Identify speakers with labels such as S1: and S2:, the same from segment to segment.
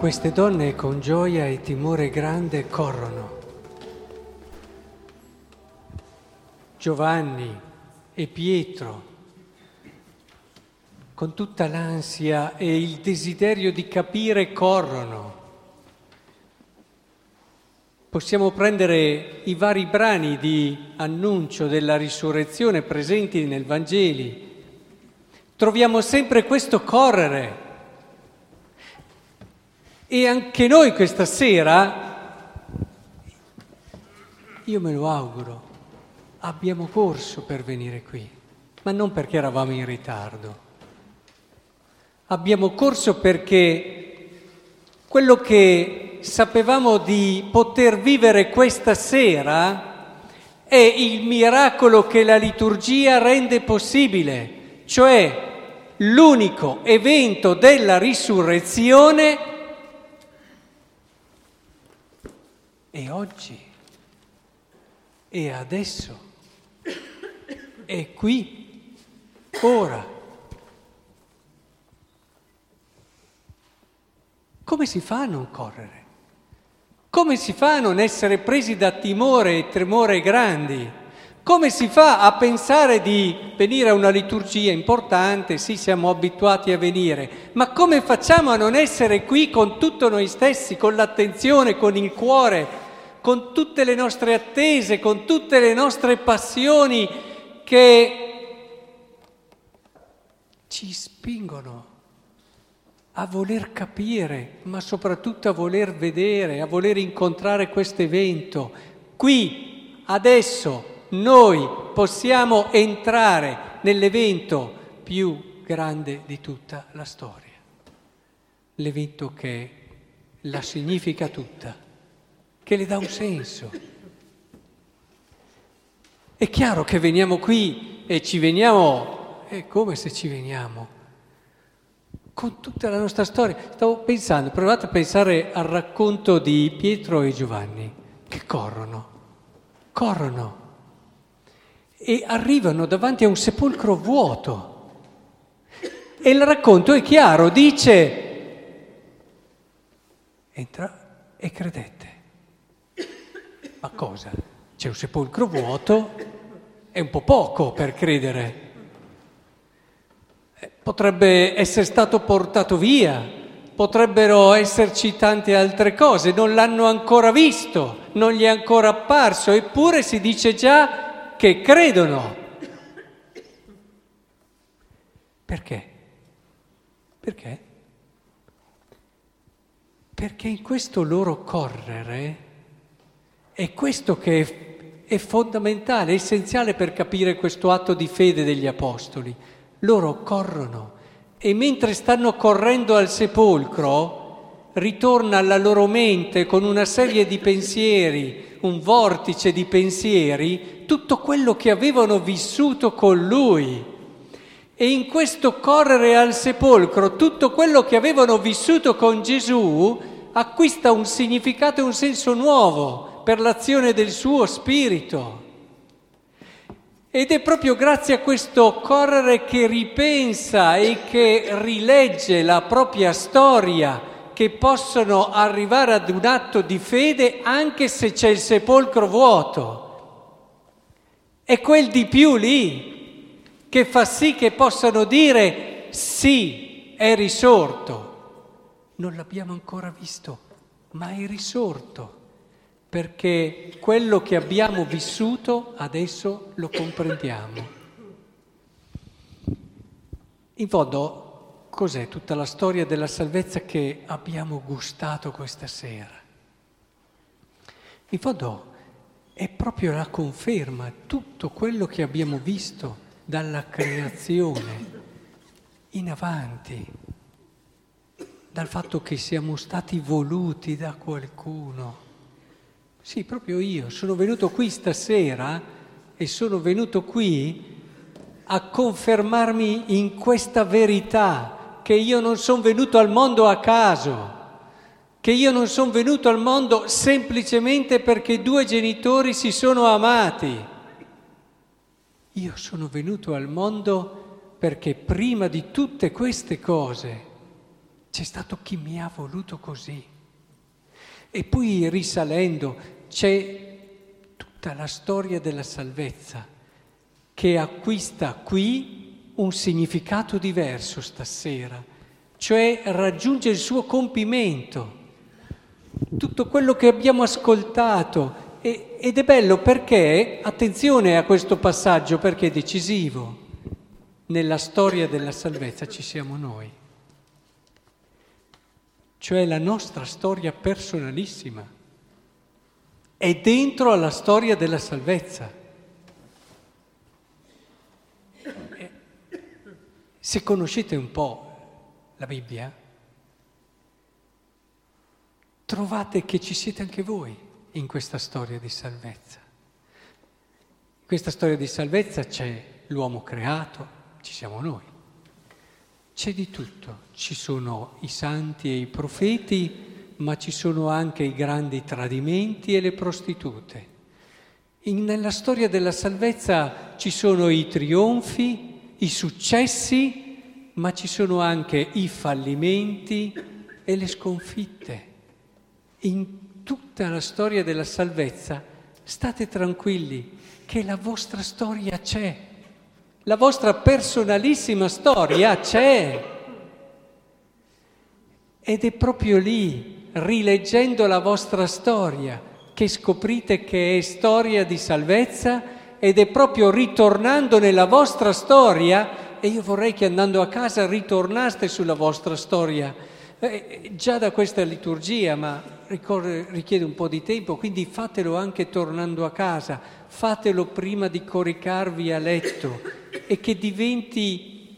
S1: Queste donne con gioia e timore grande corrono. Giovanni e Pietro, con tutta l'ansia e il desiderio di capire, corrono. Possiamo prendere i vari brani di annuncio della risurrezione presenti nel Vangeli. Troviamo sempre questo correre e anche noi questa sera, io me lo auguro, abbiamo corso per venire qui, ma non perché eravamo in ritardo. Abbiamo corso perché quello che sapevamo di poter vivere questa sera è il miracolo che la liturgia rende possibile, cioè l'unico evento della risurrezione E oggi, e adesso, e qui, ora. Come si fa a non correre? Come si fa a non essere presi da timore e tremore grandi? Come si fa a pensare di venire a una liturgia importante? Sì, siamo abituati a venire, ma come facciamo a non essere qui con tutto noi stessi, con l'attenzione, con il cuore, con tutte le nostre attese, con tutte le nostre passioni che ci spingono a voler capire, ma soprattutto a voler vedere, a voler incontrare questo evento. Qui, adesso, noi possiamo entrare nell'evento più grande di tutta la storia, l'evento che la significa tutta che le dà un senso. È chiaro che veniamo qui e ci veniamo, è come se ci veniamo, con tutta la nostra storia. Stavo pensando, provate a pensare al racconto di Pietro e Giovanni, che corrono, corrono e arrivano davanti a un sepolcro vuoto. E il racconto è chiaro, dice, entra e credette. Ma cosa? C'è un sepolcro vuoto? È un po' poco per credere. Eh, potrebbe essere stato portato via, potrebbero esserci tante altre cose, non l'hanno ancora visto, non gli è ancora apparso, eppure si dice già che credono. Perché? Perché? Perché in questo loro correre è questo che è, fondamentale, è essenziale per capire questo atto di fede degli Apostoli. Loro corrono e mentre stanno correndo al sepolcro ritorna alla loro mente con una serie di pensieri, un vortice di pensieri, tutto quello che avevano vissuto con lui. E in questo correre al sepolcro, tutto quello che avevano vissuto con Gesù acquista un significato e un senso nuovo per l'azione del suo spirito. Ed è proprio grazie a questo correre che ripensa e che rilegge la propria storia che possono arrivare ad un atto di fede anche se c'è il sepolcro vuoto. È quel di più lì che fa sì che possano dire sì, è risorto. Non l'abbiamo ancora visto, ma è risorto perché quello che abbiamo vissuto adesso lo comprendiamo. In fondo, cos'è tutta la storia della salvezza che abbiamo gustato questa sera? In fondo è proprio la conferma, tutto quello che abbiamo visto dalla creazione in avanti, dal fatto che siamo stati voluti da qualcuno sì, proprio io. Sono venuto qui stasera e sono venuto qui a confermarmi in questa verità, che io non sono venuto al mondo a caso, che io non sono venuto al mondo semplicemente perché due genitori si sono amati. Io sono venuto al mondo perché prima di tutte queste cose c'è stato chi mi ha voluto così. E poi risalendo c'è tutta la storia della salvezza che acquista qui un significato diverso stasera, cioè raggiunge il suo compimento. Tutto quello che abbiamo ascoltato ed è bello perché, attenzione a questo passaggio perché è decisivo, nella storia della salvezza ci siamo noi, cioè la nostra storia personalissima è dentro alla storia della salvezza. Se conoscete un po' la Bibbia, trovate che ci siete anche voi in questa storia di salvezza. In questa storia di salvezza c'è l'uomo creato, ci siamo noi. C'è di tutto, ci sono i santi e i profeti, ma ci sono anche i grandi tradimenti e le prostitute. In, nella storia della salvezza ci sono i trionfi, i successi, ma ci sono anche i fallimenti e le sconfitte. In tutta la storia della salvezza, state tranquilli che la vostra storia c'è, la vostra personalissima storia c'è. Ed è proprio lì, rileggendo la vostra storia, che scoprite che è storia di salvezza ed è proprio ritornando nella vostra storia, e io vorrei che andando a casa ritornaste sulla vostra storia. Eh, già da questa liturgia, ma ricorre, richiede un po' di tempo, quindi fatelo anche tornando a casa, fatelo prima di coricarvi a letto e che diventi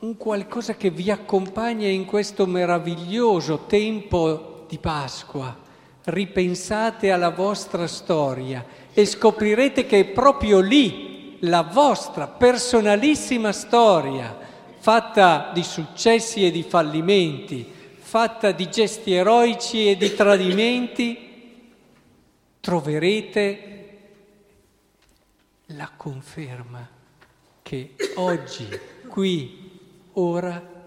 S1: un qualcosa che vi accompagna in questo meraviglioso tempo di Pasqua. Ripensate alla vostra storia e scoprirete che è proprio lì la vostra personalissima storia, fatta di successi e di fallimenti, fatta di gesti eroici e di tradimenti, troverete la conferma che oggi, qui, ora,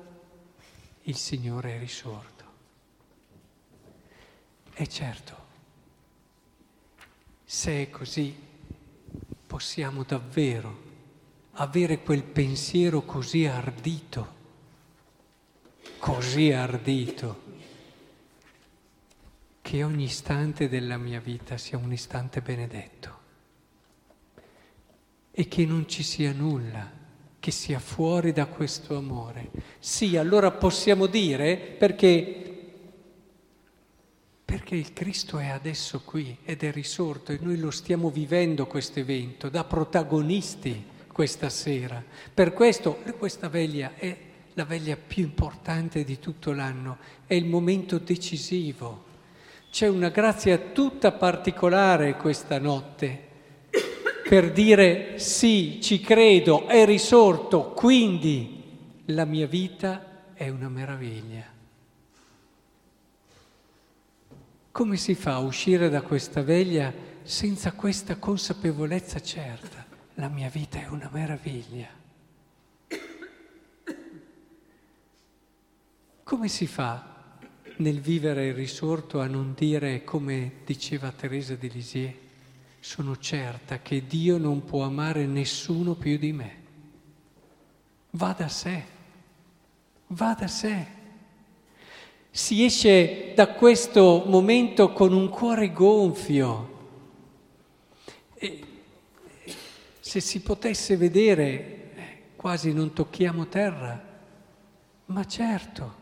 S1: il Signore è risorto. E certo, se è così, possiamo davvero avere quel pensiero così ardito così ardito che ogni istante della mia vita sia un istante benedetto e che non ci sia nulla che sia fuori da questo amore. Sì, allora possiamo dire perché, perché il Cristo è adesso qui ed è risorto e noi lo stiamo vivendo questo evento da protagonisti questa sera. Per questo questa veglia è la veglia più importante di tutto l'anno, è il momento decisivo. C'è una grazia tutta particolare questa notte per dire sì, ci credo, è risorto, quindi la mia vita è una meraviglia. Come si fa a uscire da questa veglia senza questa consapevolezza certa? La mia vita è una meraviglia. Come si fa nel vivere il risorto a non dire, come diceva Teresa di Lisieux, sono certa che Dio non può amare nessuno più di me? Va da sé, va da sé. Si esce da questo momento con un cuore gonfio. E se si potesse vedere, eh, quasi non tocchiamo terra, ma certo,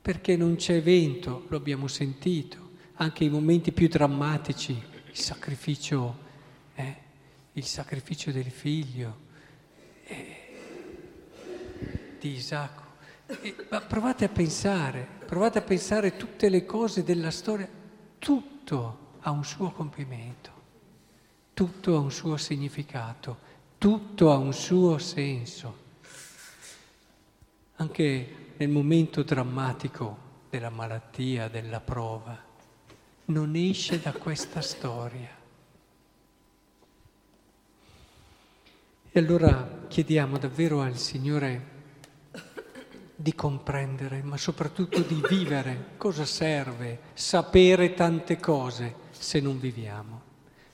S1: perché non c'è vento, lo abbiamo sentito, anche i momenti più drammatici, il sacrificio, eh, il sacrificio del figlio eh, di Isacco. Eh, ma provate a pensare, provate a pensare tutte le cose della storia, tutto ha un suo compimento, tutto ha un suo significato, tutto ha un suo senso. Anche nel momento drammatico della malattia, della prova, non esce da questa storia. E allora chiediamo davvero al Signore di comprendere, ma soprattutto di vivere. Cosa serve sapere tante cose se non viviamo?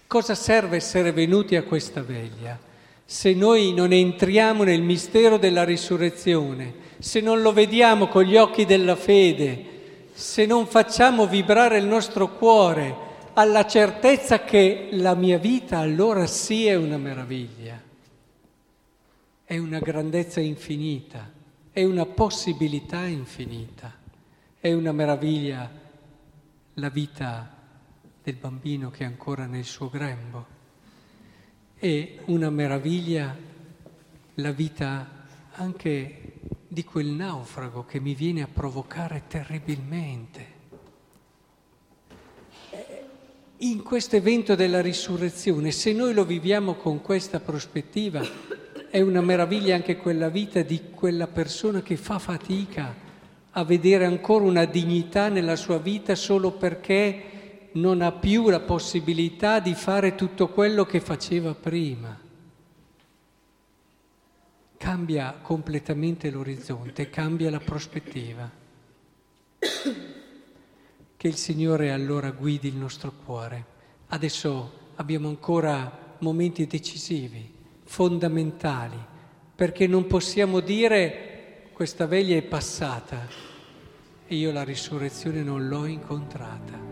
S1: Cosa serve essere venuti a questa veglia se noi non entriamo nel mistero della risurrezione, se non lo vediamo con gli occhi della fede, se non facciamo vibrare il nostro cuore alla certezza che la mia vita allora sì è una meraviglia, è una grandezza infinita, è una possibilità infinita, è una meraviglia la vita del bambino che è ancora nel suo grembo, è una meraviglia la vita anche di quel naufrago che mi viene a provocare terribilmente in questo evento della risurrezione, se noi lo viviamo con questa prospettiva, è una meraviglia anche quella vita di quella persona che fa fatica a vedere ancora una dignità nella sua vita solo perché non ha più la possibilità di fare tutto quello che faceva prima. Cambia completamente l'orizzonte, cambia la prospettiva. Che il Signore allora guidi il nostro cuore. Adesso abbiamo ancora momenti decisivi, fondamentali, perché non possiamo dire questa veglia è passata e io la risurrezione non l'ho incontrata.